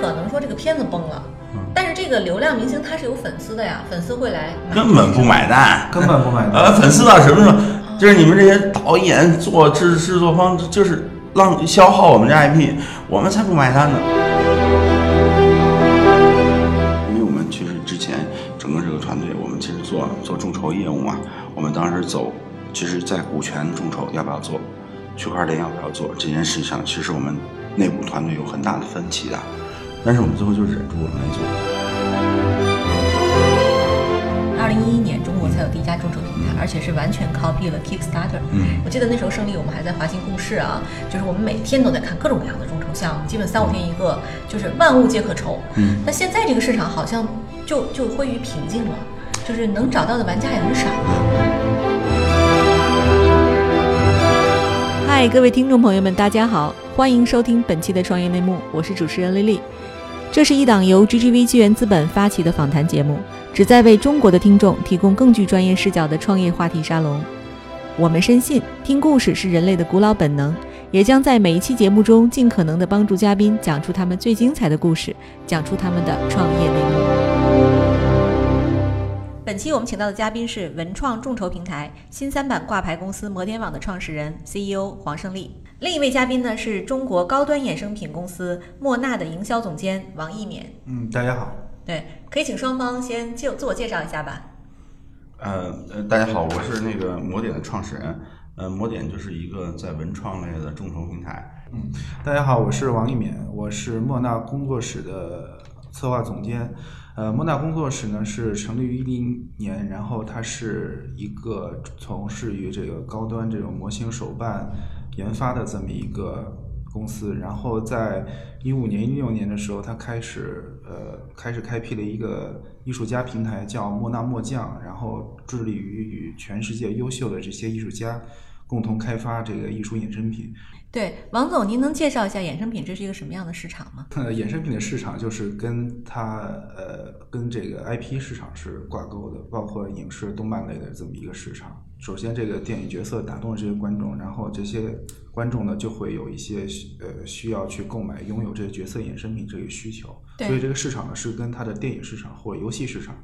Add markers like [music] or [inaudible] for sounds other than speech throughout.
可能说这个片子崩了，但是这个流量明星他是有粉丝的呀，粉丝会来根本不买单，[laughs] 根本不买单。呃，粉丝到什么时候？就是你们这些导演、做制制作方，就是浪消耗我们这 IP，我们才不买单呢。因为我们其实之前整个这个团队，我们其实做做众筹业务嘛，我们当时走，其实，在股权众筹要不要做，区块链要不要做这件事情上，其实我们内部团队有很大的分歧的，但是我们最后就忍住了没做。二零一一年，中国才有第一家众筹平台，而且是完全 copy 了 Kickstarter。嗯我记得那时候胜利，我们还在华兴共事啊，就是我们每天都在看各种各样的众筹项目，基本三五天一个，就是万物皆可筹。嗯，那现在这个市场好像就就归于平静了，就是能找到的玩家也很少了。嗨，各位听众朋友们，大家好，欢迎收听本期的创业内幕，我是主持人丽丽。这是一档由 GGV 纪元资本发起的访谈节目，旨在为中国的听众提供更具专业视角的创业话题沙龙。我们深信，听故事是人类的古老本能，也将在每一期节目中尽可能的帮助嘉宾讲出他们最精彩的故事，讲出他们的创业内幕。本期我们请到的嘉宾是文创众筹平台新三板挂牌公司摩天网的创始人 CEO 黄胜利。另一位嘉宾呢是中国高端衍生品公司莫纳的营销总监王一勉。嗯，大家好。对，可以请双方先就自我介绍一下吧。呃呃，大家好，我是那个摩点的创始人。呃，摩点就是一个在文创类的众筹平台。嗯，大家好，我是王一勉，我是莫纳工作室的策划总监。呃，莫纳工作室呢是成立于一零年，然后它是一个从事于这个高端这种模型手办研发的这么一个公司。然后在一五年、一六年的时候，他开始呃开始开辟了一个艺术家平台，叫莫纳莫匠，然后致力于与全世界优秀的这些艺术家共同开发这个艺术衍生品。对，王总，您能介绍一下衍生品这是一个什么样的市场吗？呃，衍生品的市场就是跟它呃跟这个 IP 市场是挂钩的，包括影视、动漫类的这么一个市场。首先，这个电影角色打动了这些观众，然后这些观众呢就会有一些呃需要去购买、拥有这个角色衍生品这个需求。对所以这个市场呢是跟它的电影市场或者游戏市场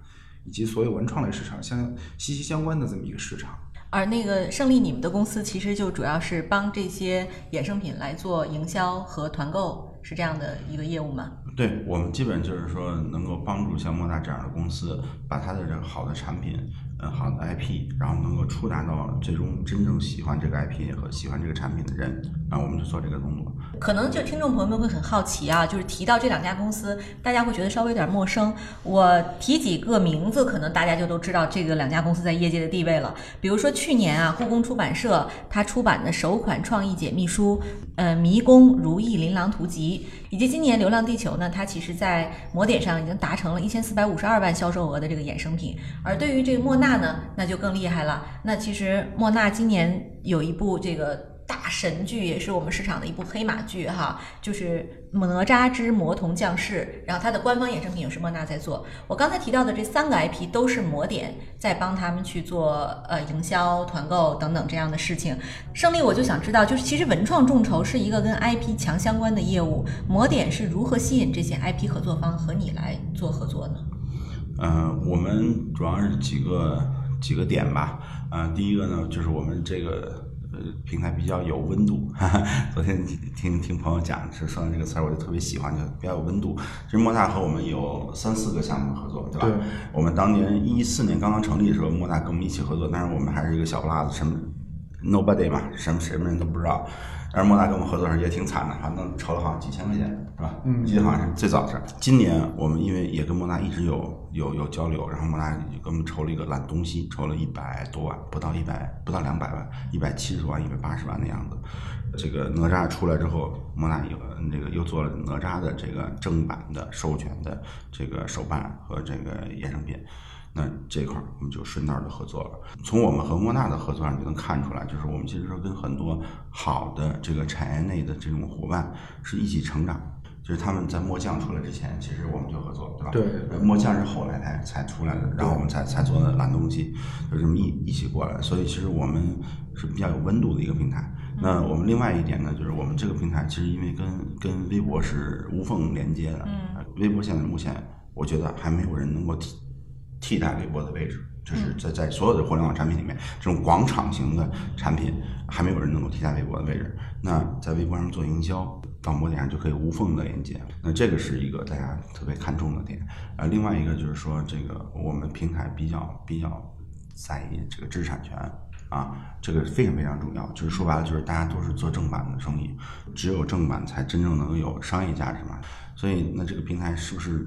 以及所有文创类市场相息息相关的这么一个市场。而那个胜利，你们的公司其实就主要是帮这些衍生品来做营销和团购，是这样的一个业务吗？对我们基本就是说，能够帮助像莫大这样的公司，把它的这个好的产品，嗯，好的 IP，然后能够触达到最终真正喜欢这个 IP 和喜欢这个产品的人，然后我们就做这个动作。可能就听众朋友们会很好奇啊，就是提到这两家公司，大家会觉得稍微有点陌生。我提几个名字，可能大家就都知道这个两家公司在业界的地位了。比如说去年啊，故宫出版社它出版的首款创意解密书，呃，《迷宫如意琳琅图集》，以及今年《流浪地球》呢，它其实在魔点上已经达成了一千四百五十二万销售额的这个衍生品。而对于这个莫纳呢，那就更厉害了。那其实莫纳今年有一部这个。大神剧也是我们市场的一部黑马剧哈，就是《哪吒之魔童降世》，然后它的官方衍生品也是莫娜在做。我刚才提到的这三个 IP 都是魔点在帮他们去做呃营销、团购等等这样的事情。胜利，我就想知道，就是其实文创众筹是一个跟 IP 强相关的业务，魔点是如何吸引这些 IP 合作方和你来做合作呢？嗯，我们主要是几个几个点吧。嗯，第一个呢，就是我们这个。呃，平台比较有温度。哈哈，昨天听听朋友讲，是说这个词儿，我就特别喜欢，就比较有温度。其实莫大和我们有三四个项目合作，对吧？对。我们当年一四年刚刚成立的时候，莫大跟我们一起合作，但是我们还是一个小不拉子，什么 nobody 嘛，什么什么人都不知道。但是莫纳跟我们合作时候也挺惨的，反正筹了好像几千块钱，是吧？嗯。记得好像是最早是今年，我们因为也跟莫纳一直有有有交流，然后莫纳就给我们筹了一个烂东西，筹了一百多万，不到一百，不到两百万，一百七十万、一百八十万的样子。这个哪吒出来之后，莫纳有这个又做了哪吒的这个正版的授权的这个手办和这个衍生品。那这块儿我们就顺道就合作了。从我们和莫纳的合作上就能看出来，就是我们其实说跟很多好的这个产业内的这种伙伴是一起成长。就是他们在墨酱出来之前，其实我们就合作，对吧？对。墨酱是后来才才出来的，然后我们才才做的蓝东西，就这么一一起过来。所以其实我们是比较有温度的一个平台。那我们另外一点呢，就是我们这个平台其实因为跟跟微博是无缝连接的，嗯呃微博现在目前我觉得还没有人能够替替代微博的位置，就是在在所有的互联网产品里面，这种广场型的产品还没有人能够替代微博的位置。那在微博上做营销，到某点上就可以无缝的连接，那这个是一个大家特别看重的点。呃，另外一个就是说，这个我们平台比较比较在意这个知识产权。啊，这个非常非常重要。就是说白了，就是大家都是做正版的生意，只有正版才真正能有商业价值嘛。所以，那这个平台是不是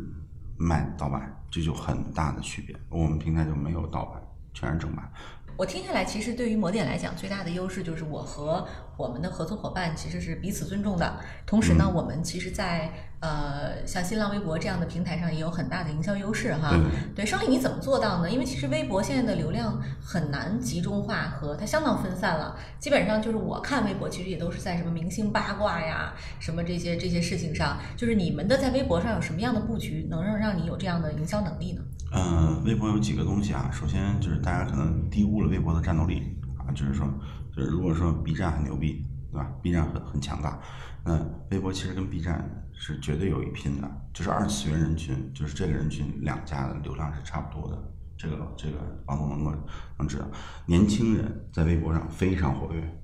卖盗版，这就很大的区别。我们平台就没有盗版，全是正版。我听下来，其实对于魔点来讲，最大的优势就是我和我们的合作伙伴其实是彼此尊重的。同时呢，嗯我们其实在，呃像新浪微博这样的平台上也有很大的营销优势哈。对对，胜利你怎么做到呢？因为其实微博现在的流量很难集中化和它相当分散了，基本上就是我看微博其实也都是在什么明星八卦呀，什么这些这些事情上。就是你们的在微博上有什么样的布局，能让让你有这样的营销能力呢？嗯，微博有几个东西啊。首先就是大家可能低估了微博的战斗力啊，就是说，就是如果说 B 站很牛逼，对吧？B 站很很强大，那微博其实跟 B 站是绝对有一拼的。就是二次元人群，就是这个人群两家的流量是差不多的。这个这个王总能够能知道，年轻人在微博上非常活跃。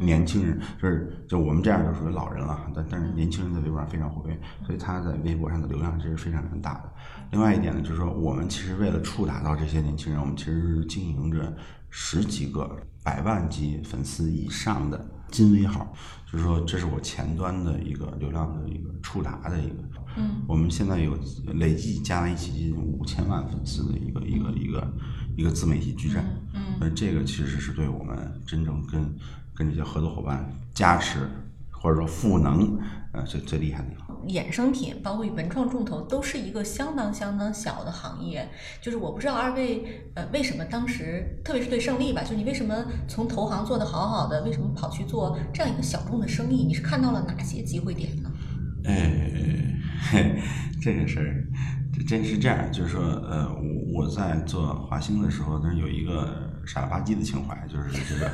年轻人就是就我们这样就属于老人了，但但是年轻人在微博上非常活跃，所以他在微博上的流量其实非常非常大的。另外一点呢，就是说我们其实为了触达到这些年轻人，我们其实是经营着十几个百万级粉丝以上的金微号，就是说这是我前端的一个流量的一个触达的一个。嗯，我们现在有累计加在一起接近五千万粉丝的一个一个一个一个自媒体矩阵。嗯那，这个其实是对我们真正跟跟这些合作伙伴加持或者说赋能，呃，最最厉害的地方。衍生品，包括文创众筹，都是一个相当相当小的行业。就是我不知道二位，呃，为什么当时，特别是对胜利吧，就你为什么从投行做得好好的，为什么跑去做这样一个小众的生意？你是看到了哪些机会点呢？哎，嘿，这个事儿，这真是这样，就是说，呃，我我在做华兴的时候，那有一个傻了吧唧的情怀，就是这个，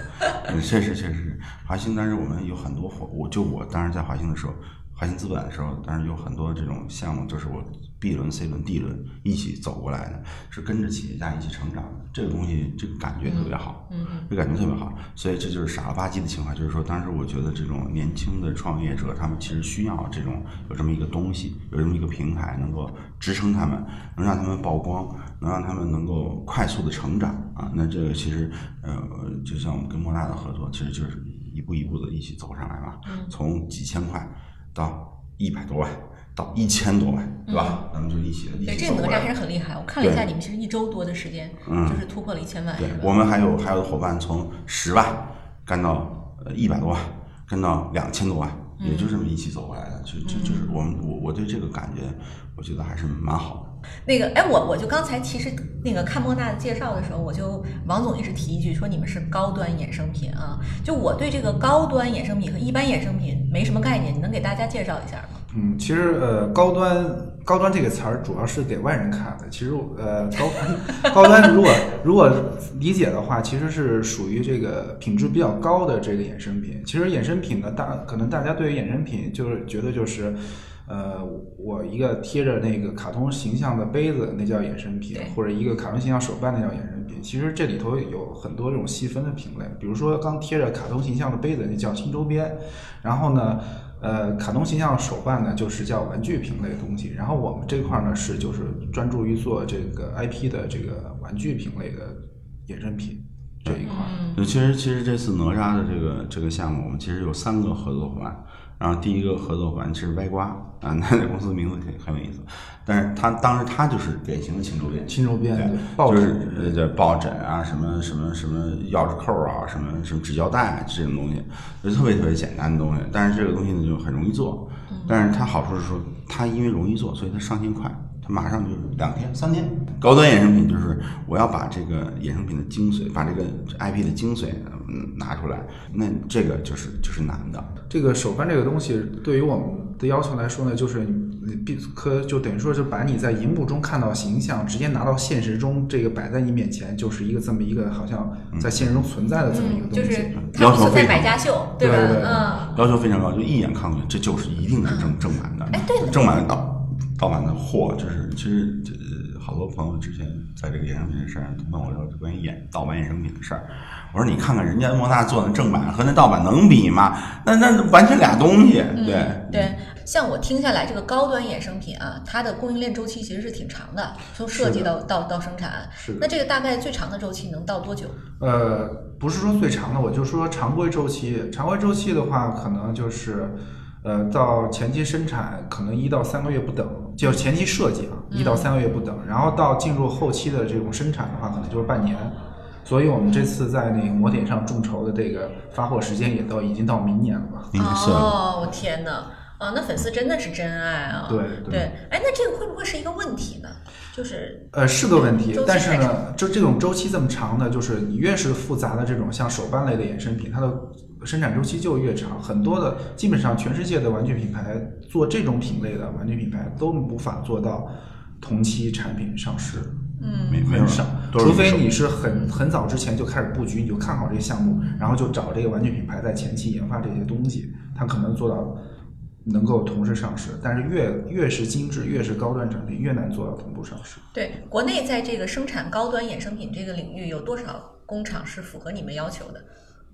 嗯确实确实，华兴当时我们有很多伙，我就我当时在华兴的时候，华兴资本的时候，当时有很多这种项目，就是我 B 轮、C 轮、D 轮一起走过来的，是跟着企业家一起成长的，这个东西，这个感觉特别好。嗯这感觉特别好，所以这就是傻了吧唧的情怀，就是说，当时我觉得这种年轻的创业者，他们其实需要这种有这么一个东西，有这么一个平台，能够支撑他们，能让他们曝光，能让他们能够快速的成长啊。那这个其实，呃，就像我们跟莫大的合作，其实就是一步一步的一起走上来嘛，从几千块到一百多万。到一千多万，对吧？咱们就一起一对，起走过来这个哪吒还是很厉害。我看了一下，你们其实一周多的时间，嗯就是突破了一千万？对我们还有还有伙伴从十万干到呃一百多万，干到两千多万，也就这么一起走过来的。就就就是我们我我对这个感觉，我觉得还是蛮好的。那个，哎，我我就刚才其实那个看莫娜的介绍的时候，我就王总一直提一句说你们是高端衍生品啊。就我对这个高端衍生品和一般衍生品没什么概念，你能给大家介绍一下吗？嗯，其实呃，高端高端这个词儿主要是给外人看的。其实呃，高端 [laughs] 高端如果如果理解的话，其实是属于这个品质比较高的这个衍生品。其实衍生品呢，大可能大家对于衍生品就是觉得就是。呃，我一个贴着那个卡通形象的杯子，那叫衍生品；或者一个卡通形象手办，那叫衍生品。其实这里头有很多这种细分的品类，比如说刚贴着卡通形象的杯子，那叫新周边。然后呢，呃，卡通形象手办呢，就是叫玩具品类的东西。然后我们这块呢，是就是专注于做这个 IP 的这个玩具品类的衍生品这一块其实其实这次哪吒的这个这个项目，我们其实有三个合作伙伴。然后第一个合作伙伴是歪瓜啊，[laughs] 那这公司名字很很有意思，但是他当时他就是典型的轻周边，轻周边抱就是枕呃对抱枕啊，什么什么什么钥匙扣啊，什么什么纸胶带啊这种东西，就特别特别简单的东西，但是这个东西呢就很容易做，但是它好处是说它因为容易做，所以它上线快，马上就是两天、三天。高端衍生品就是我要把这个衍生品的精髓，把这个 IP 的精髓嗯拿出来，那这个就是就是难的。这个手办这个东西，对于我们的要求来说呢，就是你必可就等于说是把你在荧幕中看到形象，直接拿到现实中，这个摆在你面前，就是一个这么一个好像在现实中存在的这么一个嗯，东西。就是要求非常百家秀，吧？对对对嗯。要求非常高，就一眼看过去，这就是一定是正正版的。哎对正版的盗盗版的货，就是其实这好多朋友之前在这个衍生品的事儿上问我说关于衍盗版衍生品的事儿，我说你看看人家莫纳做的正版和那盗版能比吗？那那完全俩东西，对嗯对，像我听下来，这个高端衍生品啊，它的供应链周期其实是挺长的，从设计到到到生产。是那这个大概最长的周期能到多久？呃，不是说最长的，我就说常规周期。常规周期的话，可能就是，呃，到前期生产可能一到三个月不等，就是前期设计啊，一到三个月不等，然后到进入后期的这种生产的话，可能就是半年。所以我们这次在那个模点上众筹的这个发货时间也到已经到明年了吧？明哦，我天哪！啊，那粉丝真的是真爱啊！对对对，哎，那这个会不会是一个问题呢？就是呃，是个问题，但是呢，就这种周期这么长的，就是你越是复杂的这种像手办类的衍生品，它的生产周期就越长。很多的基本上全世界的玩具品牌做这种品类的玩具品牌都无法做到同期产品上市，嗯没没有很少，都是手除非你是很很早之前就开始布局，你就看好这个项目，然后就找这个玩具品牌在前期研发这些东西，它可能做到。能够同时上市，但是越越是精致、越是高端产品，越难做到同步上市。对，国内在这个生产高端衍生品这个领域，有多少工厂是符合你们要求的？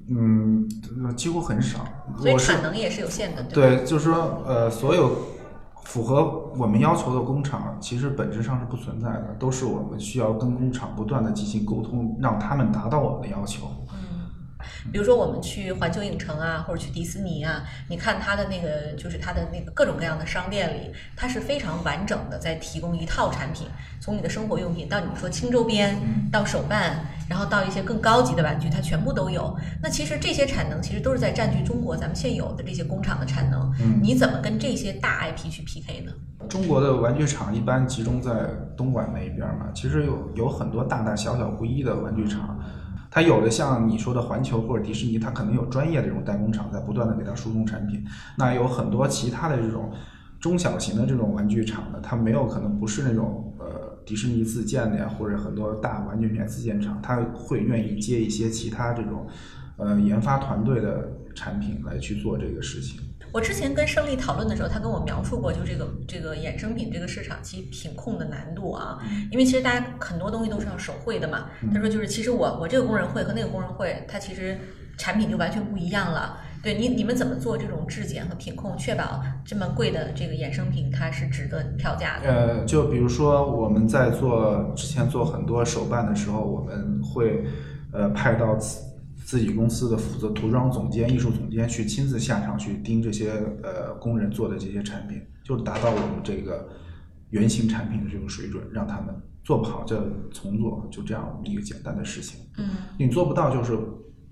嗯，几乎很少。所以产能也是有限的，对？对，就是说，呃，所有符合我们要求的工厂，其实本质上是不存在的，都是我们需要跟工厂不断的进行沟通，让他们达到我们的要求。比如说我们去环球影城啊，或者去迪士尼啊，你看它的那个就是它的那个各种各样的商店里，它是非常完整的在提供一套产品，从你的生活用品到你说轻周边，到手办，然后到一些更高级的玩具，它全部都有。那其实这些产能其实都是在占据中国咱们现有的这些工厂的产能，嗯你怎么跟这些大 IP 去 PK 呢？中国的玩具厂一般集中在东莞那一边嘛，其实有有很多大大小小不一的玩具厂。它有的像你说的环球或者迪士尼，它可能有专业的这种代工厂在不断的给它输送产品。那有很多其他的这种中小型的这种玩具厂呢，它没有可能不是那种呃迪士尼自建的呀，或者很多大玩具品牌自建厂，它会愿意接一些其他这种呃研发团队的产品来去做这个事情。我之前跟胜利讨论的时候，他跟我描述过，就这个这个衍生品这个市场其品控的难度啊，因为其实大家很多东西都是要手绘的嘛。他说就是其实我我这个工人会和那个工人会，它其实产品就完全不一样了。对你你们怎么做这种质检和品控，确保这么贵的这个衍生品它是值得票价的？呃，就比如说我们在做之前做很多手办的时候，我们会呃派到自自己公司的负责涂装总监、艺术总监去亲自下场去盯这些呃工人做的这些产品，就达到我们这个原型产品的这种水准，让他们做不好就重做，就这样一个简单的事情。嗯，你做不到就是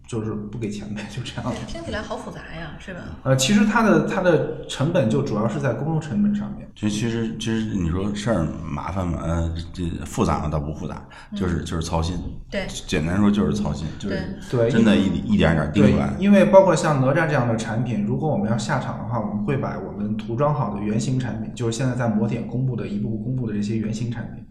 就是不给钱呗，就这样。听起来好复杂呀，是吧？呃，其实它的它的成本就主要是在公共成本上面。其实其实其实你说事儿麻烦吗？呃，这复杂吗？倒不复杂，就是就是操心。对简单说就是操心，就是对真的一一点点盯对出来，。因为包括像哪吒这样的产品，如果我们要下场的话，我们会把我们涂装好的原型产品，就是现在在模点公布的一步步公布的这些原型产品，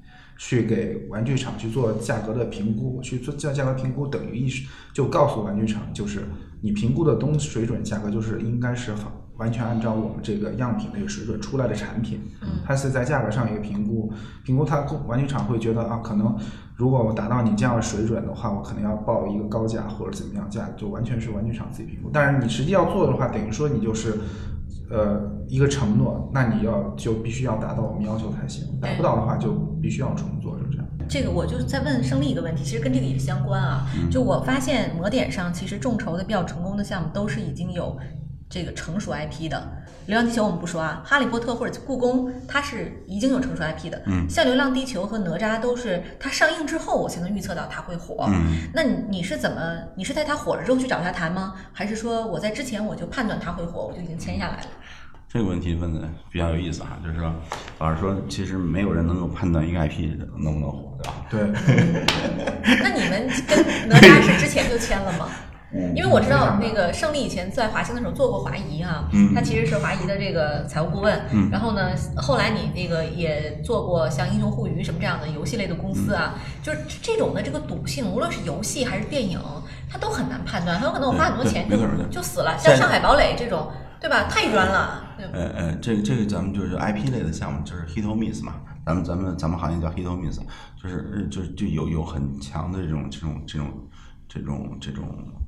去给玩具厂去做价格的评估，去做价价格评估等于意识就告诉玩具厂，就是你评估的东西水准价格就是应该是好完全按照我们这个样品这个水准出来的产品，它是在价格上一个评估，评估它玩具厂会觉得啊，可能如果我达到你这样的水准的话，我可能要报一个高价或者怎么样价，就完全是玩具厂自己评估。但是你实际要做的话，等于说你就是。呃，一个承诺，那你要就必须要达到我们要求才行，达不到的话就必须要重做，就这样。这个我就是在问胜利一个问题，其实跟这个也相关啊。就我发现模点上，其实众筹的比较成功的项目都是已经有这个成熟 IP 的。流浪地球我们不说啊，哈利波特或者故宫，它是已经有成熟 IP 的。嗯像流浪地球和哪吒都是它上映之后，我才能预测到它会火。嗯，那你你是怎么？你是在它火了之后去找它谈吗？还是说我在之前我就判断它会火，我就已经签下来了？这个问题问的比较有意思哈，就是说，老实说，其实没有人能够判断一个 IP 能不能火，对吧？对，那你们跟哪吒是之前就签了吗？嗯因为我知道那个胜利以前在华兴的时候做过华谊啊，嗯他其实是华谊的这个财务顾问。嗯然后呢，后来你那个也做过像英雄互娱什么这样的游戏类的公司啊，嗯就是这种的这个赌性，无论是游戏还是电影，它都很难判断，很有可能我花很多钱就就死了。像上海堡垒这种，对吧？太冤了。呃呃，这个这个咱们就是 IP 类的项目，就是 hit or miss 嘛，咱们咱们咱们行业叫 hit or miss，就是呃就是就有有很强的这种这种这种这种这种这种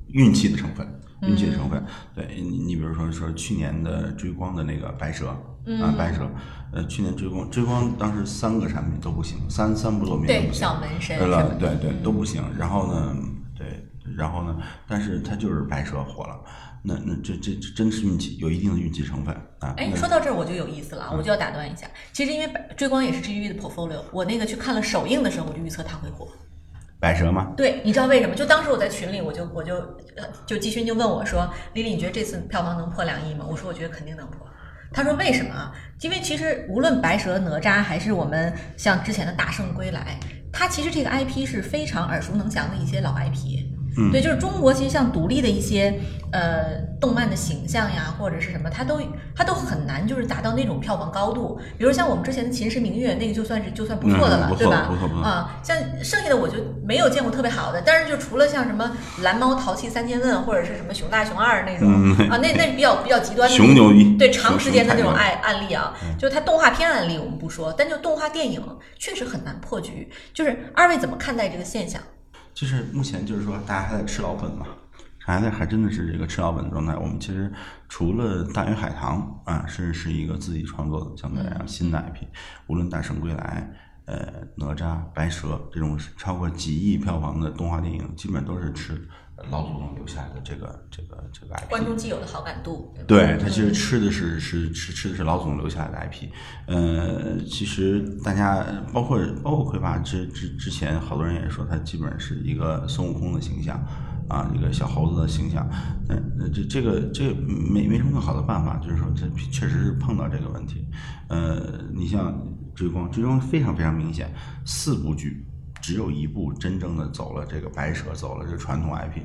运气的成分，运气的成分。对你你比如说说去年的追光的那个白蛇啊白蛇，呃去年追光追光当时三个产品都不行，三三部作品都对，不行，小门神对。了对对都不行。然后呢，对，然后呢，但是它就是白蛇火了，那那这这这真是运气，有一定的运气成分啊。哎，说到这儿我就有意思了，我就要打断一下。其实因为追光也是 GV 的 portfolio，我那个去看了首映的时候，我就预测它会火。白蛇吗？对，你知道为什么？就当时我在群里，我就我就就季勋就问我说：“丽丽，你觉得这次票房能破两亿吗？”我说：“我觉得肯定能破。”他说：“为什么啊？因为其实无论白蛇、哪吒，还是我们像之前的大圣归来，它其实这个 IP 是非常耳熟能详的一些老 IP。嗯对，就是中国其实像独立的一些呃动漫的形象呀，或者是什么，它都它都很难就是达到那种票房高度。比如像我们之前的《秦时明月》，那个就算是就算不错的了，嗯对吧？啊，像剩下的我就没有见过特别好的，但是就除了像什么蓝猫淘气三千问，或者是什么熊大熊二那种、嗯啊，那那是比较比较极端的熊牛一对长时间的那种案案例啊，就是它动画片案例我们不说，但就动画电影确实很难破局。就是二位怎么看待这个现象？就是目前就是说，大家还在吃老本嘛，还在还真的是这个吃老本的状态。我们其实除了大鱼海棠啊，是是一个自己创作的相对来讲新的 IP，无论大圣归来、呃哪吒、白蛇这种超过几亿票房的动画电影，基本都是吃老祖宗留下来的这个这个这个 IP。观众既有的好感度，对，他其实吃的是是吃吃的是老祖宗留下来的 IP。呃，其实大家包括包括魁拔之之之前，好多人也说他基本上是一个孙悟空的形象啊，一个小猴子的形象。嗯，呃这这个这个没没什么更好的办法，就是说这确实是碰到这个问题。呃，你像追光，追光非常非常明显，四部剧只有一部真正的走了这个白蛇，走了这传统 IP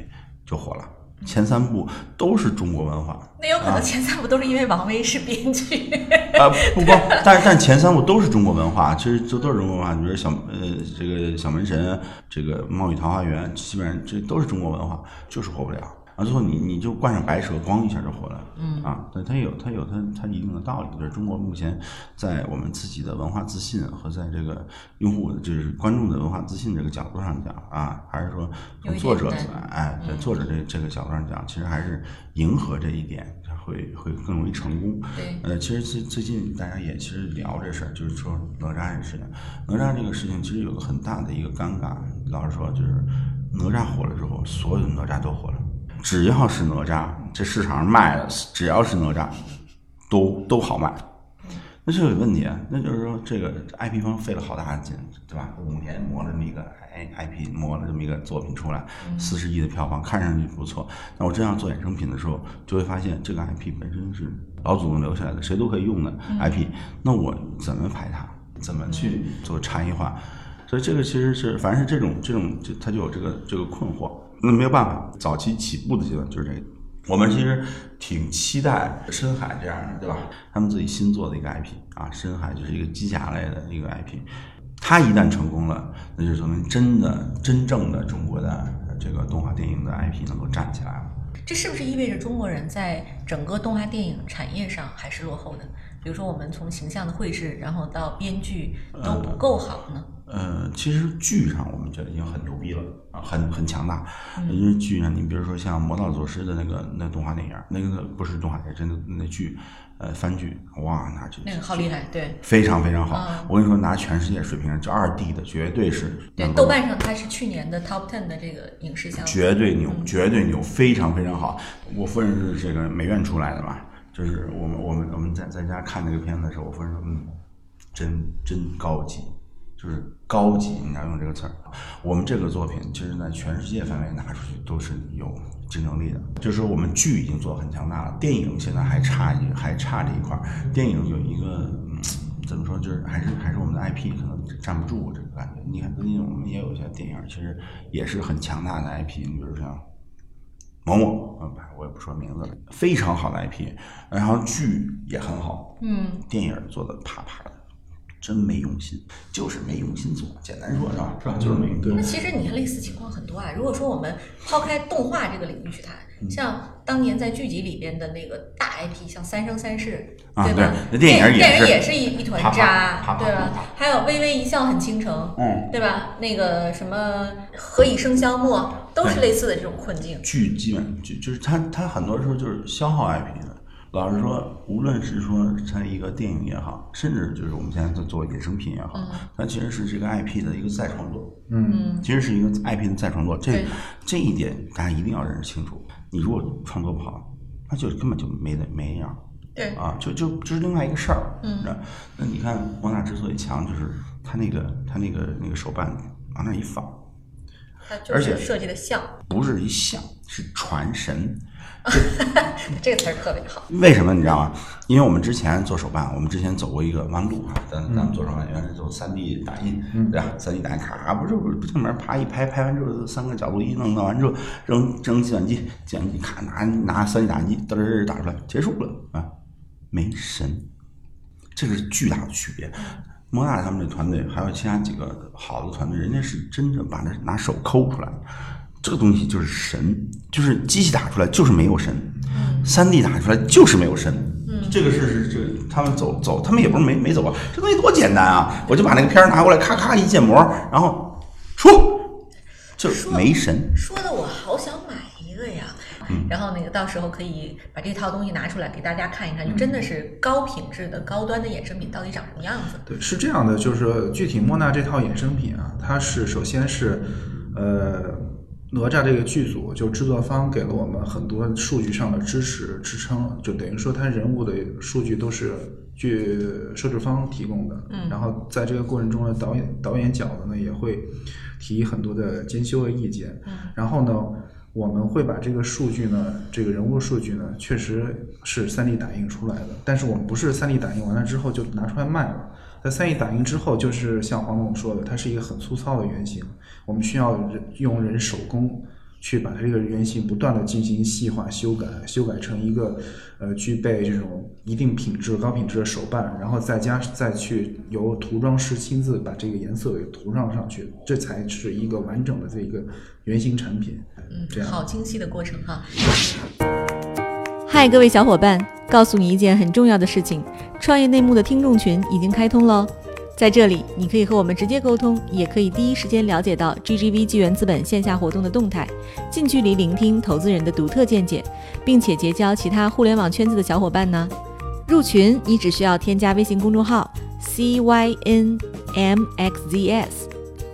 就火了。前三部都是中国文化，那有可能前三部都是因为王威是编剧。啊，不光，但是但前三部都是中国文化，其实这都是中国文化。比如小呃这个小门神，这个猫与桃花源，基本上这都是中国文化，就是火不了。啊，最后你你就冠上白蛇，咣一下就火了。嗯啊，对它有它有它它一定的道理。就是中国目前在我们自己的文化自信和在这个用户就是观众的文化自信这个角度上讲啊，还是说从作者哎，在作者这这个角度上讲，其实还是迎合这一点，会会更容易成功。对呃，其实最最近大家也其实聊这事儿，就是说哪吒这事情。哪吒这个事情其实有个很大的一个尴尬，老实说，就是哪吒火了之后，所有的哪吒都火了。只要是哪吒，这市场上卖的，只要是哪吒，都都好卖。那这有问题啊，那就是说这个 IP 方费了好大的劲，对吧？五年磨了这么一个 I IP，磨了这么一个作品出来，四十亿的票房，看上去不错。那我真要做衍生品的时候，就会发现这个 IP 本身是老祖宗留下来的，谁都可以用的 IP。那我怎么排它？怎么去做差异化？所以这个其实是，凡是这种这种，就它就有这个这个困惑。那没有办法，早期起步的阶段就是这个。我们其实挺期待深海这样的，对吧？他们自己新做的一个 IP 啊，深海就是一个机甲类的一个 IP。它一旦成功了，那就说明真的真正的中国的这个动画电影的 IP 能够站起来了。这是不是意味着中国人在整个动画电影产业上还是落后的？比如说，我们从形象的绘制，然后到编剧都不够好呢？呃，其实剧上我们觉得已经很牛逼了啊，很很强大。因为剧上，你比如说像《魔道祖师》的那个那动画电影，那个不是动画电影，真的那剧，呃，番剧，哇，那就那个好厉害，对非常非常好。嗯我跟你说，拿全世界水平，这二 D 的绝对是对。豆瓣上它是去年的 Top Ten 的这个影视项目，绝对牛，绝对牛，非常非常好。我夫人是这个美院出来的嘛，就是我们我们我们在在家看这个片子的时候，我夫人说，嗯，真真高级，就是高级，你要用这个词儿。我们这个作品其实在全世界范围拿出去都是有竞争力的。就是说我们剧已经做得很强大了，电影现在还差一还差这一块儿。电影有一个嗯怎么说，就是还是还是我们的 IP 可能站不住这个感觉。你看最近我们也有一些电影，其实也是很强大的 IP，你比如像。某某，嗯，我也不说名字了，非常好的 IP，然后剧也很好，嗯，电影做的啪啪的，真没用心，就是没用心做，简单说是吧？是吧？就是没用心。那其实你看类似情况很多啊。如果说我们抛开动画这个领域去谈，像当年在剧集里边的那个大 IP，像《三生三世》，啊对吧？对那电影也是电影也是一一团渣对吧？还有《微微一笑很倾城》，嗯，对吧？那个什么《何以笙箫默》，都是类似的这种困境。剧基本就就是它它很多时候就是消耗 IP 的。老实说，无论是说它一个电影也好，甚至就是我们现在在做衍生品也好，嗯它其实是这个 IP 的一个再创作。嗯，其实是一个 IP 的再创作，这这一点大家一定要认识清楚。你如果创作不好，那就根本就没得没样对，啊，就就就是另外一个事儿。嗯那那你看莫娜之所以强，就是他那个他那个那个手办往那一放，而且是设计的像，不是一像，是传神。[laughs] 这个词儿特别好。为什么你知道吗？因为我们之前做手办，我们之前走过一个弯路啊，咱咱们做手办原来做三 D 打印，对吧？三 D 打印咔，不是不是不正面啪一拍，拍完之后三个角度一弄，弄完之后扔扔计算机，计算机咔拿拿三 D 打印机嘚儿打出来，结束了啊，没神，这是巨大的区别。莫娜他们这团队还有其他几个好的团队，人家是真正把那拿手抠出来，这个东西就是神，就是机器打出来就是没有神，三 D 打出来就是没有神。这个是是这个他们走走，他们也不是没没走啊，这东西多简单啊！我就把那个片儿拿过来，咔咔一建模，然后出，就是没神。说的我好想买一个呀。嗯然后那个到时候可以把这套东西拿出来给大家看一看，就真的是高品质的高端的衍生品到底长什么样子。对，是这样的，就是说具体莫娜这套衍生品啊，它是首先是，呃，哪吒这个剧组就制作方给了我们很多数据上的支持支撑，就等于说他人物的数据都是据摄制方提供的，嗯然后在这个过程中呢，导演导演角子呢也会提很多的监修的意见，嗯然后呢。我们会把这个数据呢，这个人物数据呢，确实是 3D 打印出来的，但是我们不是 3D 打印完了之后就拿出来卖了。在 3D 打印之后，就是像黄总说的，它是一个很粗糙的原型，我们需要人用人手工去把它这个原型不断的进行细化修改，修改成一个呃具备这种一定品质、高品质的手办，然后再加再去由涂装师亲自把这个颜色给涂上上去，这才是一个完整的这一个原型产品。嗯这，样好清晰的过程哈。嗨，各位小伙伴，告诉你一件很重要的事情：创业内幕的听众群已经开通喽。在这里，你可以和我们直接沟通，也可以第一时间了解到 GGV 纪元资本线下活动的动态，近距离聆听投资人的独特见解，并且结交其他互联网圈子的小伙伴呢。入群，你只需要添加微信公众号 CYNMXZS，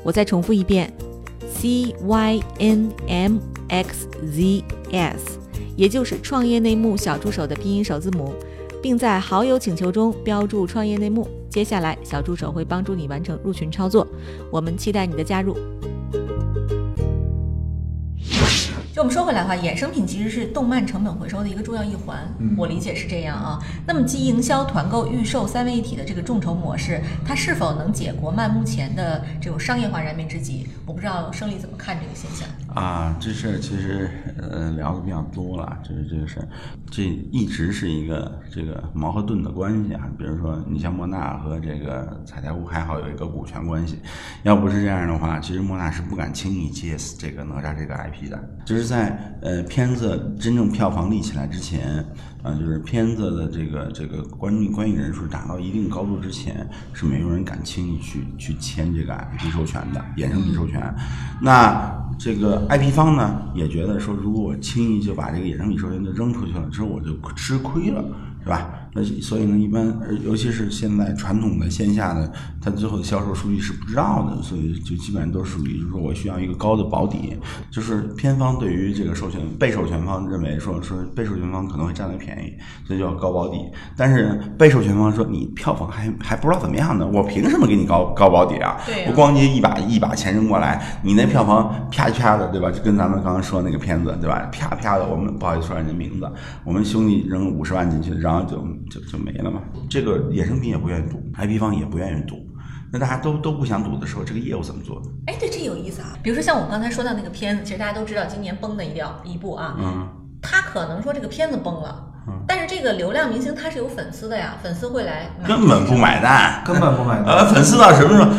我再重复一遍，CYNMXZS。也就是创业内幕小助手的拼音首字母，并在好友请求中标注“创业内幕”。接下来，小助手会帮助你完成入群操作。我们期待你的加入。就我们说回来的话，衍生品其实是动漫成本回收的一个重要一环，嗯我理解是这样啊。那么，集营销、团购、预售三位一体的这个众筹模式，它是否能解国漫目前的这种商业化燃眉之急？我不知道胜利怎么看这个现象。啊，这事儿其实呃聊的比较多了，就是这个事儿，这一直是一个这个矛和盾的关系啊。比如说，你像莫纳和这个彩条屋还好有一个股权关系，要不是这样的话，其实莫纳是不敢轻易接死这个哪吒这个 IP 的。就是在呃片子真正票房立起来之前，啊、就是片子的这个这个观观影人数达到一定高度之前，是没有人敢轻易去去签这个 IP 授权的衍生品授权。那这个 IP 方呢，也觉得说，如果我轻易就把这个衍生品授权就扔出去了，之后我就吃亏了，是吧？那所以呢，一般呃尤其是现在传统的线下的，它最后的销售数据是不知道的，所以就基本上都属于就是说我需要一个高的保底，就是偏方对于这个授权被授权方认为说说被授权方可能会占了便宜，所以就要高保底。但是被授权方说你票房还还不知道怎么样呢，我凭什么给你高高保底啊？我咣叽一把一把钱扔过来，你那票房啪啪的，对吧？就跟咱们刚刚说那个片子，对吧？啪啪的，我们不好意思说人家名字，我们兄弟扔五十万进去，然后就就就没了嘛。这个衍生品也不愿意赌，IP 方也不愿意赌，那大家都都不想赌的时候，这个业务怎么做？哎，对，这有意思啊。比如说像我们刚才说到那个片子，其实大家都知道今年崩的一掉一部啊，嗯，他可能说这个片子崩了，但是这个流量明星他是有粉丝的呀，粉丝会来根本不买单，[laughs] 根本不买单。[laughs] 呃，粉丝到什么时候？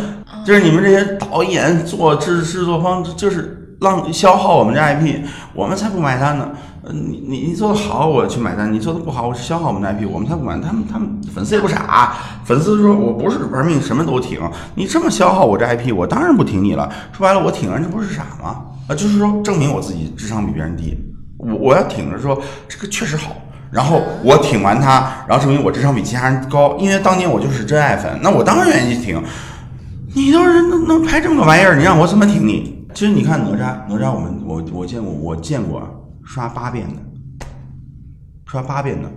就是你们这些导演、做制制作方，就是浪消耗我们这 IP，我们才不买单呢。你你你做的好，我去买单；你做的不好，我是消耗我们的 IP，我们才不管。他们他们粉丝也不傻，粉丝说我不是玩命什么都挺，你这么消耗我这 IP，我当然不挺你了。说白了，我挺人这不是傻吗？啊，就是说证明我自己智商比别人低，我我要挺着说这个确实好。然后我挺完他，然后证明我智商比其他人高，因为当年我就是真爱粉，那我当然愿意挺。你都是能能拍这么个玩意儿，你让我怎么挺你？其实你看哪吒，哪吒我们我我见过，我见过啊刷八遍的，刷八遍的，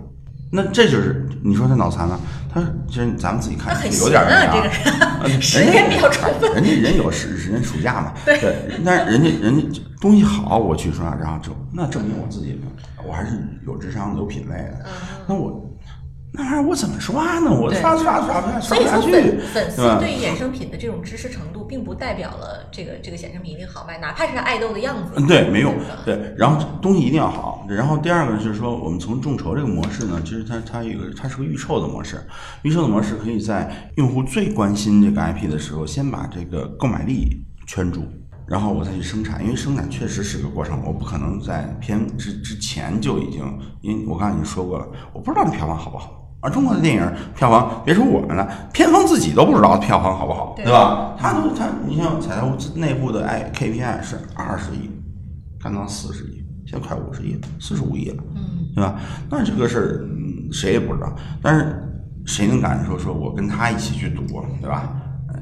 那这就是你说他脑残了，他其实咱们自己看有点儿那这个啊时间比较充分人家人有时人暑假嘛，对，但是人家人家东西好，我去刷，然后就那证明我自己我还是有智商、有品位的。那我那玩意儿我怎么刷呢？我对刷刷刷刷刷所以说不下去粉，粉丝对衍生品的这种知识程度，并不代表了这个这个衍生品一定好卖，哪怕是它爱豆的样子。嗯，对，没用。对，然后东西一定要好。然后第二个就是说，我们从众筹这个模式呢，其实它它有一个它是个预售的模式。预售的模式可以在用户最关心这个 IP 的时候，先把这个购买力圈住，然后我再去生产。因为生产确实是个过程，我不可能在片之之前就已经，因为我刚才已经说过了，我不知道这票房好不好。而中国的电影票房，别说我们了，片方自己都不知道票房好不好，对对吧？他都他，你像彩头内部的哎 KPI 是二十亿，干到四十亿，现在快五十亿了，四十五亿了，嗯，对吧？那这个事儿、嗯谁也不知道，但是谁能敢说说我跟他一起去赌，对吧？嗯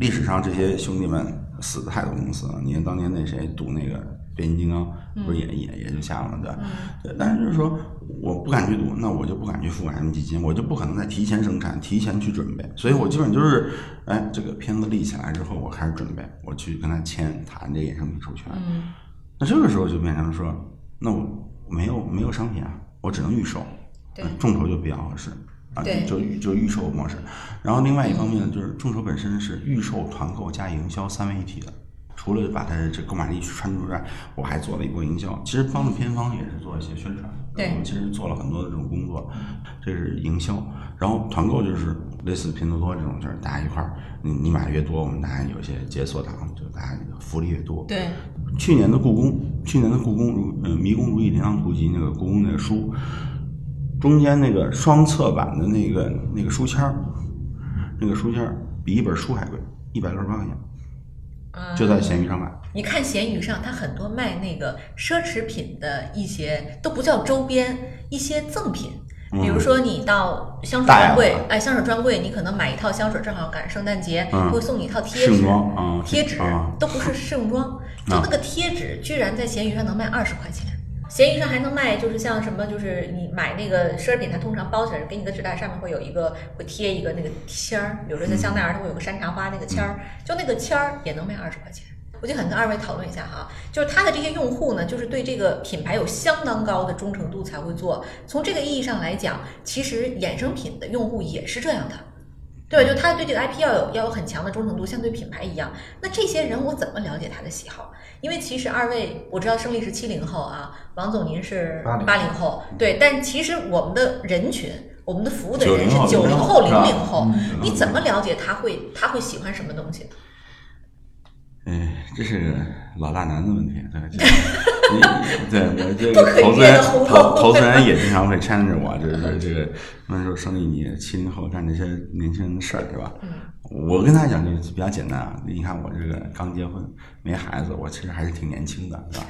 历史上这些兄弟们死的太多公司了，你看当年那谁赌那个变形金刚，不是也也也就下了嘛，对吧？对，但是就是说我不敢去赌，那我就不敢去付 M 基金，我就不可能再提前生产、提前去准备，所以我基本就是，哎，这个片子立起来之后，我开始准备，我去跟他签谈这衍生品授权。嗯，那这个时候就变成说，那我没有没有商品啊，我只能预售，众筹就比较合适啊，对就就就预售模式。然后另外一方面呢，就是众筹本身是预售、团购加营销三位一体的。除了把它这购买力去传出之外，我还做了一波营销。其实帮助片方也是做一些宣传，对我们其实做了很多的这种工作，这是营销。然后团购就是类似拼多多这种，就是大家一块儿，你你买的越多，我们大家有些解锁档，就大家福利越多。对，去年的故宫，去年的故宫如呃《迷宫如意琳琅图集》那个故宫那个书，中间那个双侧版的那个那个书签儿，那个书签儿比一本书还贵，一百六十八块钱，嗯就在闲鱼上买。你看闲鱼上，它很多卖那个奢侈品的一些都不叫周边，一些赠品。比如说你到香水专柜哎，香水专柜，你可能买一套香水，正好赶上圣诞节，嗯会送你一套贴纸贴纸啊都不是试用装，[laughs] 就那个贴纸居然在闲鱼上能卖二十块钱。闲鱼上还能卖，就是像什么，就是你买那个奢侈品，它通常包起来给你的纸袋，上面会有一个会贴一个那个签儿，比如说像香奈儿，它会有个山茶花那个签儿，就那个签儿也能卖二十块钱。我就想跟二位讨论一下哈，就是它的这些用户呢，就是对这个品牌有相当高的忠诚度才会做。从这个意义上来讲，其实衍生品的用户也是这样的。对吧？就他对这个 IP 要有要有很强的忠诚度，像对品牌一样。那这些人我怎么了解他的喜好？因为其实二位我知道胜利是七零后啊，王总您是80八零后，对。但其实我们的人群，我们的服务的人90后是九零后、零零后嗯，你怎么了解他会他会喜欢什么东西呢？哎，这是个老大难的问题，对，这 [laughs] 你对我这个投资人投投资人也经常会 challenge 我，就是这个那时候生意你七零后干这些年轻人的事儿，对吧？嗯我跟他讲就比较简单啊，你看我这个刚结婚没孩子，我其实还是挺年轻的，对吧？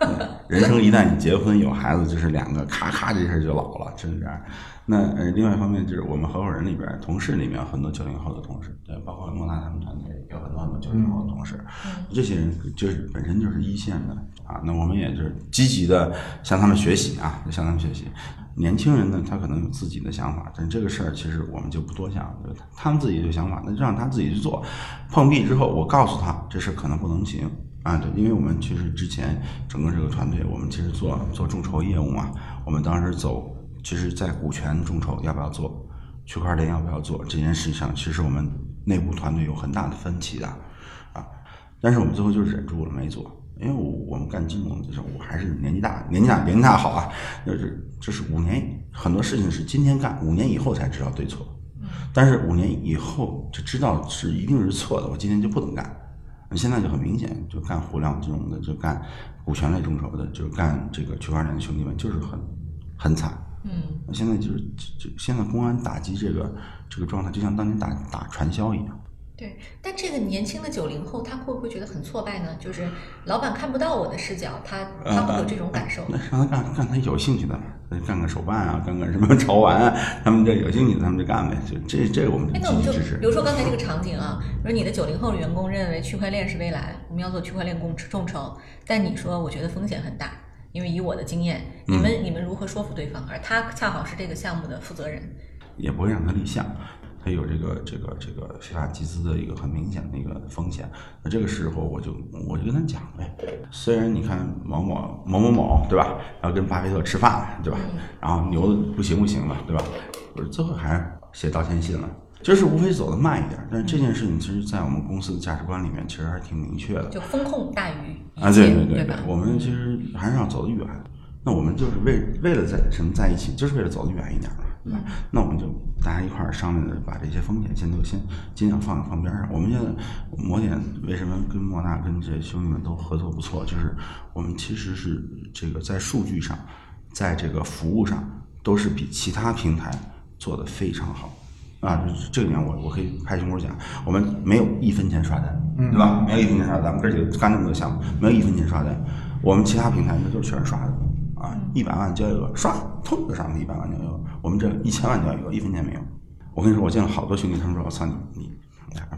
[laughs] 人生一旦你结婚有孩子，就是两个咔咔这事儿就老了，真是这样。那呃，另外一方面就是我们合伙人里边、同事里面有很多九零后的同事，对，包括莫娜他们团队有很多很多九零后的同事，这些人就是本身就是一线的啊。那我们也就是积极的向他们学习啊，向他们学习。年轻人呢，他可能有自己的想法，但这个事儿其实我们就不多想，就是他们自己有想法，那就让他自己去做。碰壁之后，我告诉他这事可能不能行啊，对，因为我们其实之前整个这个团队，我们其实做做众筹业务嘛，我们当时走，其实，在股权众筹要不要做，区块链要不要做这件事上，其实我们内部团队有很大的分歧的啊，但是我们最后就忍住了没做。因为我我们干金融，就是我还是年纪大，年纪大年纪大好啊，就是就是五年很多事情是今天干，五年以后才知道对错，但是五年以后就知道是一定是错的，我今天就不能干。现在就很明显，就干互联网金融的，就干股权类众筹的，就干这个区块链的兄弟们，就是很很惨。嗯，现在就是就现在公安打击这个这个状态，就像当年打打传销一样。对，但这个年轻的九零后，他会不会觉得很挫败呢？就是老板看不到我的视角，他他会有这种感受。那让他干干他有兴趣的，干个手办啊，干个什么 [laughs] 潮玩，他们这有兴趣的，他们就干呗。就这这个我们支持。比如说刚才这个场景啊，比如你的九零后员工认为区块链是未来，我们要做区块链共众筹，但你说我觉得风险很大，因为以我的经验，你们你们如何说服对方？而他恰好是这个项目的负责人，也不会让他立项。他有这个这个这个非法集资的一个很明显的一个风险，那这个时候我就我就跟他讲呗，虽然你看某某某某某对吧，然后跟巴菲特吃饭对吧，然后牛的不行不行了对吧，不是最后还是写道歉信了，就是无非走的慢一点，但是这件事情其实在我们公司的价值观里面其实还是挺明确的，就风控大于啊对对对对，我们其实还是要走得远，那我们就是为为了在什么在一起，就是为了走得远一点嘛。那我们就大家一块儿商量着，把这些风险先都先尽量放放边上。我们现在摩点为什么跟莫纳跟这兄弟们都合作不错？就是我们其实是这个在数据上，在这个服务上都是比其他平台做的非常好啊！这个点我我可以拍胸脯讲，我们没有一分钱刷单，对吧？没有一分钱刷单，咱们哥几个干这么多项目，没有一分钱刷单。我们其他平台那都是全是刷的啊，一百万交易额刷，通就上去一百万交易额。我们这一千万交易额一分钱没有。我跟你说，我见了好多兄弟，他们说：“我操你你，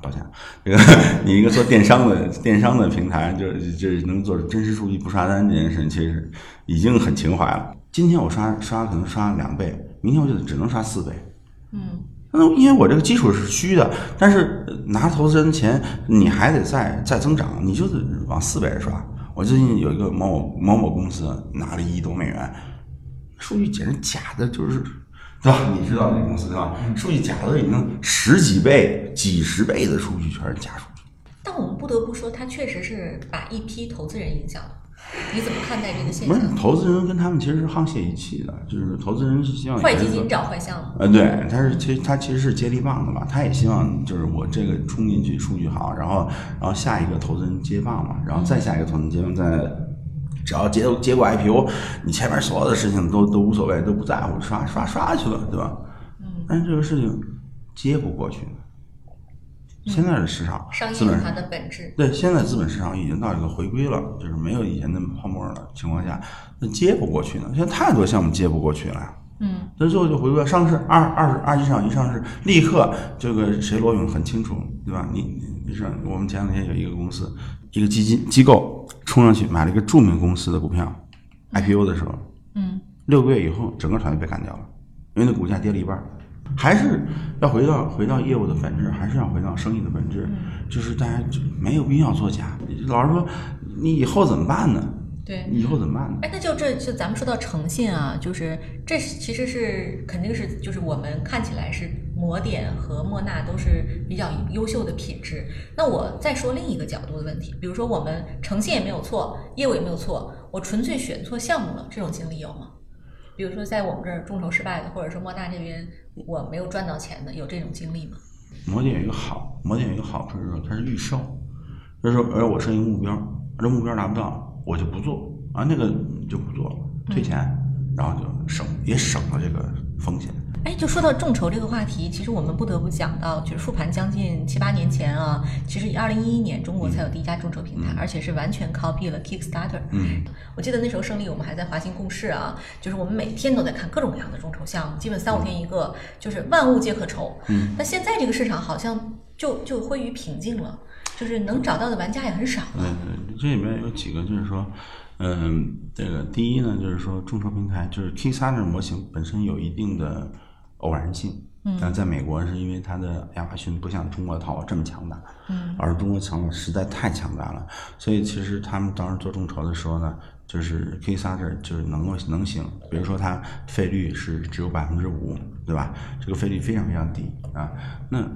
抱歉，[laughs] 这个 [laughs] 你一个做电商的电商的平台，就就能做真实数据不刷单这件事，其实已经很情怀了。今天我刷刷可能刷两倍，明天我就只能刷四倍。嗯，那因为我这个基础是虚的，但是拿投资人的钱，你还得再再增长，你就得往四倍刷。我最近有一个某某某某公司拿了一亿多美元，数据简直假的，就是。对吧？你知道这公司对吧？数据假的已经十几倍、几十倍的数据全是假数据。但我们不得不说，它确实是把一批投资人影响了。你怎么看待这个现象？不是，投资人跟他们其实是沆瀣一气的，就是投资人是希望坏基金找坏项目。呃，对，他是其实他其实是接力棒的嘛，他也希望就是我这个冲进去数据好，然后然后下一个投资人接棒嘛，然后再下一个投资人接棒再。只要结结过 IPO，你前面所有的事情都都无所谓，都不在乎，刷刷刷去了，对吧？嗯。但是这个事情接不过去。现在的市场，资本它的本质。对，现在资本市场已经到一个回归了，就是没有以前那么泡沫的情况下，那接不过去呢。现在太多项目接不过去了。嗯。那最后就回归上市，二二十二级市场一上市，立刻这个谁罗永很清楚，对吧？你你说我们前两天有一个公司，一个基金机构。冲上去买了一个著名公司的股票，IPO 的时候，嗯，六个月以后，整个团队被干掉了，因为那股价跌了一半。还是要回到回到业务的本质，还是要回到生意的本质，就是大家就没有必要作假。老实说，你以后怎么办呢？对，以后怎么办呢？哎，那就这就咱们说到诚信啊，就是这其实是肯定是就是我们看起来是摩点和莫纳都是比较优秀的品质。那我再说另一个角度的问题，比如说我们诚信也没有错，业务也没有错，我纯粹选错项目了，这种经历有吗？比如说在我们这儿众筹失败的，或者说莫纳这边我没有赚到钱的，有这种经历吗？摩点有一个好，摩点有一个好处是说它是预售，就是说，而我设一个目标，这目标达不到。我就不做啊，那个就不做了，退钱，然后就省也省了这个风险。哎，就说到众筹这个话题，其实我们不得不讲到，就是复盘将近七八年前啊，其实二零一一年中国才有第一家众筹平台，而且是完全 copy 了 Kickstarter。嗯，我记得那时候胜利我们还在华兴共事啊，就是我们每天都在看各种各样的众筹项目，基本三五天一个，就是万物皆可筹。嗯，那现在这个市场好像就就归于平静了，就是能找到的玩家也很少了。嗯，这里面有几个就是说。嗯，这个第一呢，就是说众筹平台就是 Kickstarter 模型本身有一定的偶然性，嗯，但在美国是因为它的亚马逊不像中国的淘宝这么强大，嗯，而中国强大实在太强大了，所以其实他们当时做众筹的时候呢，就是 Kickstarter 就是能够能行，比如说它费率是只有百分之五，对吧？这个费率非常非常低啊，那。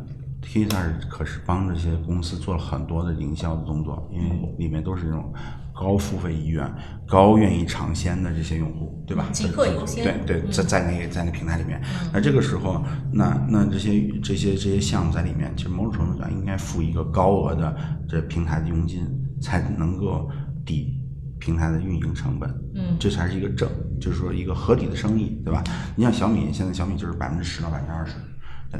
Kickstarter 可是帮这些公司做了很多的营销的动作，因为里面都是这种高付费意愿、高愿意尝鲜的这些用户，对吧？即刻优先。对对，在在那个在那平台里面，那这个时候，那那这些这些这些项目在里面，其实某种程度上应该付一个高额的这平台的佣金，才能够抵平台的运营成本。嗯，这才是一个正，就是说一个合理的生意，对吧？你像小米，现在小米就是百分之十到百分之二十。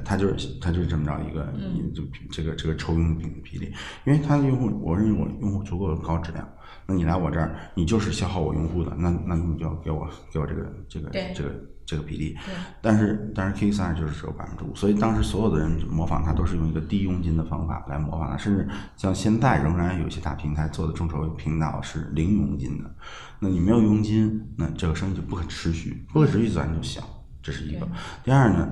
它就是它就是这么着一个，就这个这个抽佣比比例，因为它的用户，我认为我用户足够高质量，那你来我这儿，你就是消耗我用户的，那那你就要给我给我这个这个这个这个比例。但是但是 K 三就是只有百分之五，所以当时所有的人模仿它都是用一个低佣金的方法来模仿它，甚至像现在仍然有些大平台做的众筹频道是零佣金的，那你没有佣金，那这个生意就不可持续，不可持续自然就小，这是一个。第二呢？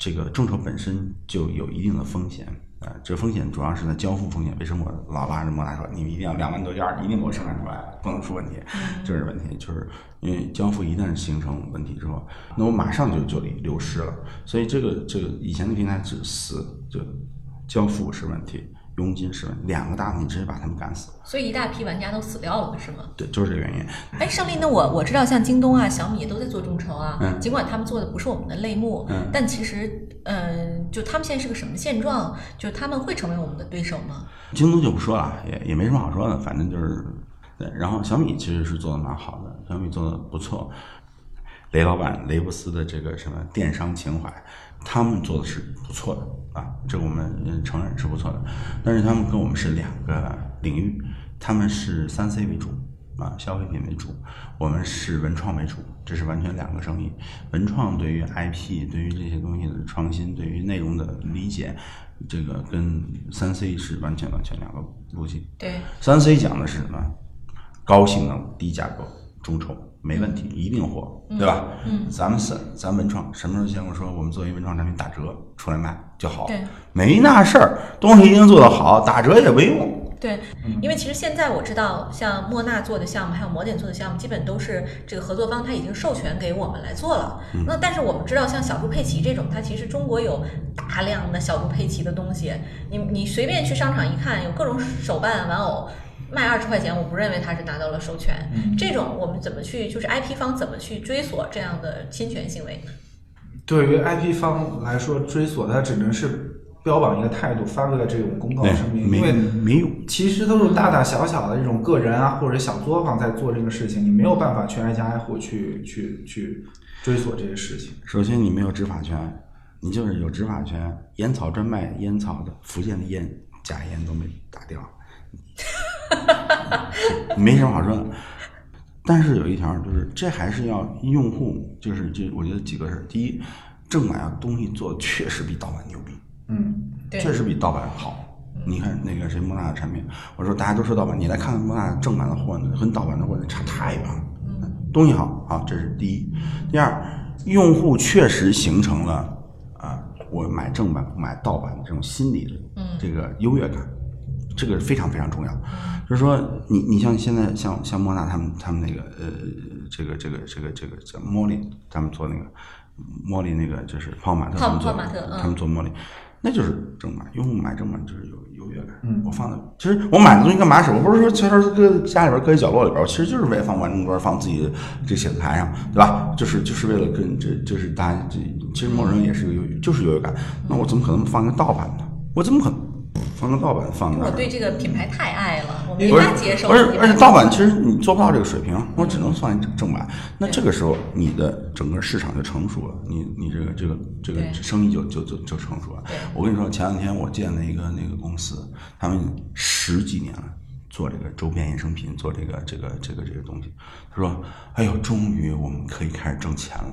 这个众筹本身就有一定的风险啊，这风险主要是在交付风险。为什么我老拉着莫大说，你们一定要两万多件一定给我生产出来，不能出问题，这是问题。就是因为交付一旦形成问题之后，那我马上就就得流失了。所以这个这个以前的平台只死，就交付是问题。佣金是两个大问题，直接把他们赶死，所以一大批玩家都死掉了，是吗？对，就是这个原因。哎，胜利，那我我知道，像京东啊、小米都在做众筹啊，尽管他们做的不是我们的类目，嗯，但其实，嗯，就他们现在是个什么现状？就他们会成为我们的对手吗？京东就不说了，也也没什么好说的，反正就是，对。然后小米其实是做的蛮好的，小米做的不错。雷老板雷布斯的这个什么电商情怀。他们做的是不错的啊，这个我们承认是不错的，但是他们跟我们是两个领域，他们是三 C 为主啊，消费品为主，我们是文创为主，这是完全两个生意。文创对于 IP，对于这些东西的创新，对于内容的理解，这个跟三 C 是完全完全两个路径。对，三 C 讲的是什么？高性能、低价格、众筹。没问题，一定火，对吧？嗯，咱们是咱文创，什么时候见过说我们做一文创产品打折出来卖就好？对，没那事儿，东西一定做得好，打折也没用。对，因为其实现在我知道，像莫纳做的项目，还有魔点做的项目，基本都是这个合作方他已经授权给我们来做了。那但是我们知道，像小猪佩奇这种，它其实中国有大量的小猪佩奇的东西，你你随便去商场一看，有各种手办玩偶。卖二十块钱，我不认为他是拿到了授权。这种我们怎么去，就是 IP 方怎么去追索这样的侵权行为？对于 IP 方来说，追索它只能是标榜一个态度，发布的这种公告声明，因为没有，其实都是大大小小的这种个人啊或者小作坊在做这个事情，你没有办法去挨家挨户去去去追索这些事情。首先，你没有执法权，你就是有执法权，烟草专卖烟草的，福建的烟假烟都没打掉。[laughs] 没什么好说的，但是有一条就是，这还是要用户，就是这，我觉得几个事第一，正版啊东西做的确实比盗版牛逼，嗯，确实比盗版好。你看那个谁莫纳的产品，我说大家都说盗版，你来看看莫纳正版的货呢，跟盗版的货差太远了。东西好，啊，这是第一。第二，用户确实形成了啊，我买正版不买盗版的这种心理的这个优越感。这个非常非常重要，就是说，你你像现在像像莫娜他们他们那个呃，这个这个这个这个叫茉莉，他们做那个茉莉那个就是泡玛特他们做，他们做茉莉，那就是正版，用户买正版就是有优越感。嗯，我放的，其实我买的东西干嘛使？我不是说悄悄搁家里边搁一角落里边，我其实就是为了放万能桌，放自己这写字台上，对吧？就是就是为了跟这就是大家这其实某人也是有就是优越感。那我怎么可能放一个盗版呢？我怎么可能？放个盗版放那儿。我对这个品牌太爱了，我没法接受。不是，而且盗版其实你做不到这个水平，我只能算正正版。那这个时候你的整个市场就成熟了，你你这个这个这个生意就就就就成熟了。我跟你说，前两天我见了一个那个公司，他们十几年了。做这个周边衍生品，做这个这个这个这个东西，他说：“哎呦，终于我们可以开始挣钱了。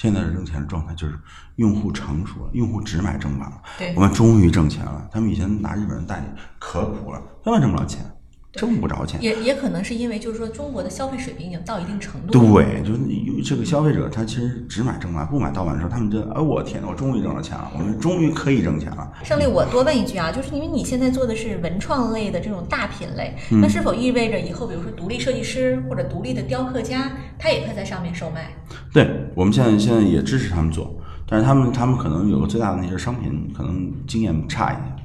现在的挣钱的状态就是用户成熟了，用户只买正版了。对我们终于挣钱了。他们以前拿日本人代理可苦了，根本挣不了钱，挣不着钱。也也可能是因为就是说中国的消费水平已经到一定程度了。对，就是这个消费者，他其实只买正版，不买盗版的时候，他们觉得，哎，我天，我终于挣着钱了，我们终于可以挣钱了。胜利，我多问一句啊，就是因为你现在做的是文创类的这种大品类，嗯那是否意味着以后，比如说独立设计师或者独立的雕刻家，他也可以在上面售卖？对我们现在现在也支持他们做，但是他们他们可能有个最大的那些商品可能经验差一点，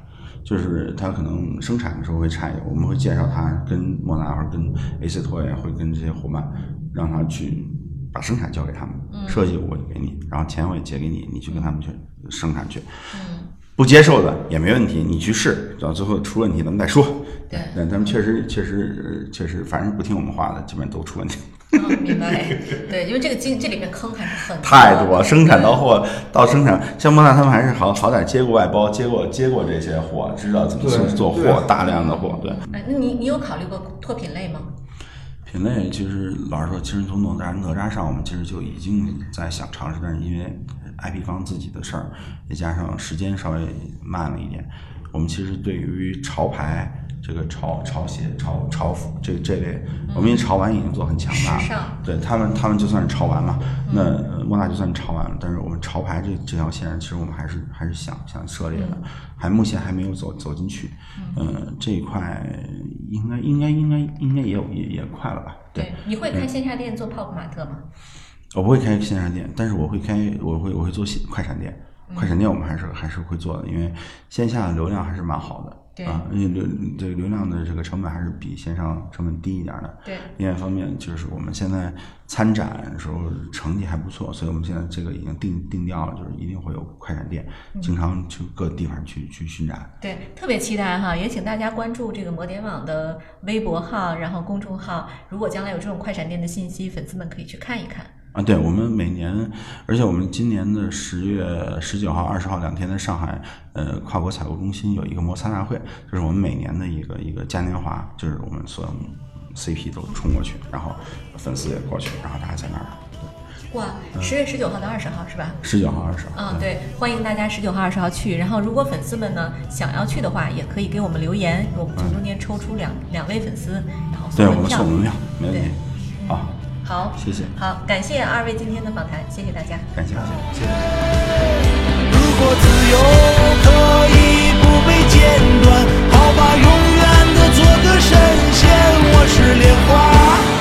就是他可能生产的时候会差一点，我们会介绍他跟莫纳或者跟 AC 托也会跟这些伙伴，让他去把生产交给他们，设计我就给你，然后钱我也结给你，你去跟他们去生产去。不接受的也没问题，你去试，到最后出问题咱们再说。对但他们确实确实呃确实，反正不听我们话的，基本都出问题。嗯，明白。对，因为这个经这里面坑还是很太多，生产到货到生产，像莫纳他们还是好好歹接过外包，接过接过这些货，知道怎么去做货，大量的货，对。哎，那你你有考虑过拓品类吗？品类其实老实说，其实从哪吒哪吒上，我们其实就已经在想尝试，但是因为 IP 方自己的事儿，再加上时间稍微慢了一点，我们其实对于潮牌这个潮潮鞋、潮潮服这这类，我们因为潮玩已经做很强大了，对他们他们就算是潮玩嘛，那呃莫纳就算是潮玩了，但是我们潮牌这这条线上，其实我们还是还是想想涉猎的，还目前还没有走走进去，嗯，这一块应该应该应该应该也有也也快了吧？对，你会开线下店做泡泡玛特吗？我不会开线下店，但是我会开，我会我会做线快闪店。快闪店我们还是还是会做的，因为线下的流量还是蛮好的。对啊，因为流这个流量的这个成本还是比线上成本低一点的。对另外一方面就是我们现在参展的时候成绩还不错，所以我们现在这个已经定定调了，就是一定会有快闪店，经常去各地方去去巡展。对，特别期待哈，也请大家关注这个摩点网的微博号，然后公众号。如果将来有这种快闪店的信息，粉丝们可以去看一看。啊，对，我们每年，而且我们今年的十月十九号、二十号两天在上海，呃，跨国采购中心有一个摩擦大会，就是我们每年的一个一个嘉年华，就是我们所有 CP 都冲过去，然后粉丝也过去，然后大家在那儿。哇，十月十九号到二十号是吧？十九号、二十号。嗯，对，欢迎大家十九号、二十号去。然后，如果粉丝们呢想要去的话，也可以给我们留言，我们从中间抽出两两位粉丝，然后送对，我。们送门票，没问题对。好，好，谢谢。好，感谢二位今天的访谈，谢谢大家。感谢，谢谢。如果自由可以不被剪断，好吧，永远的做个神仙，我是莲花。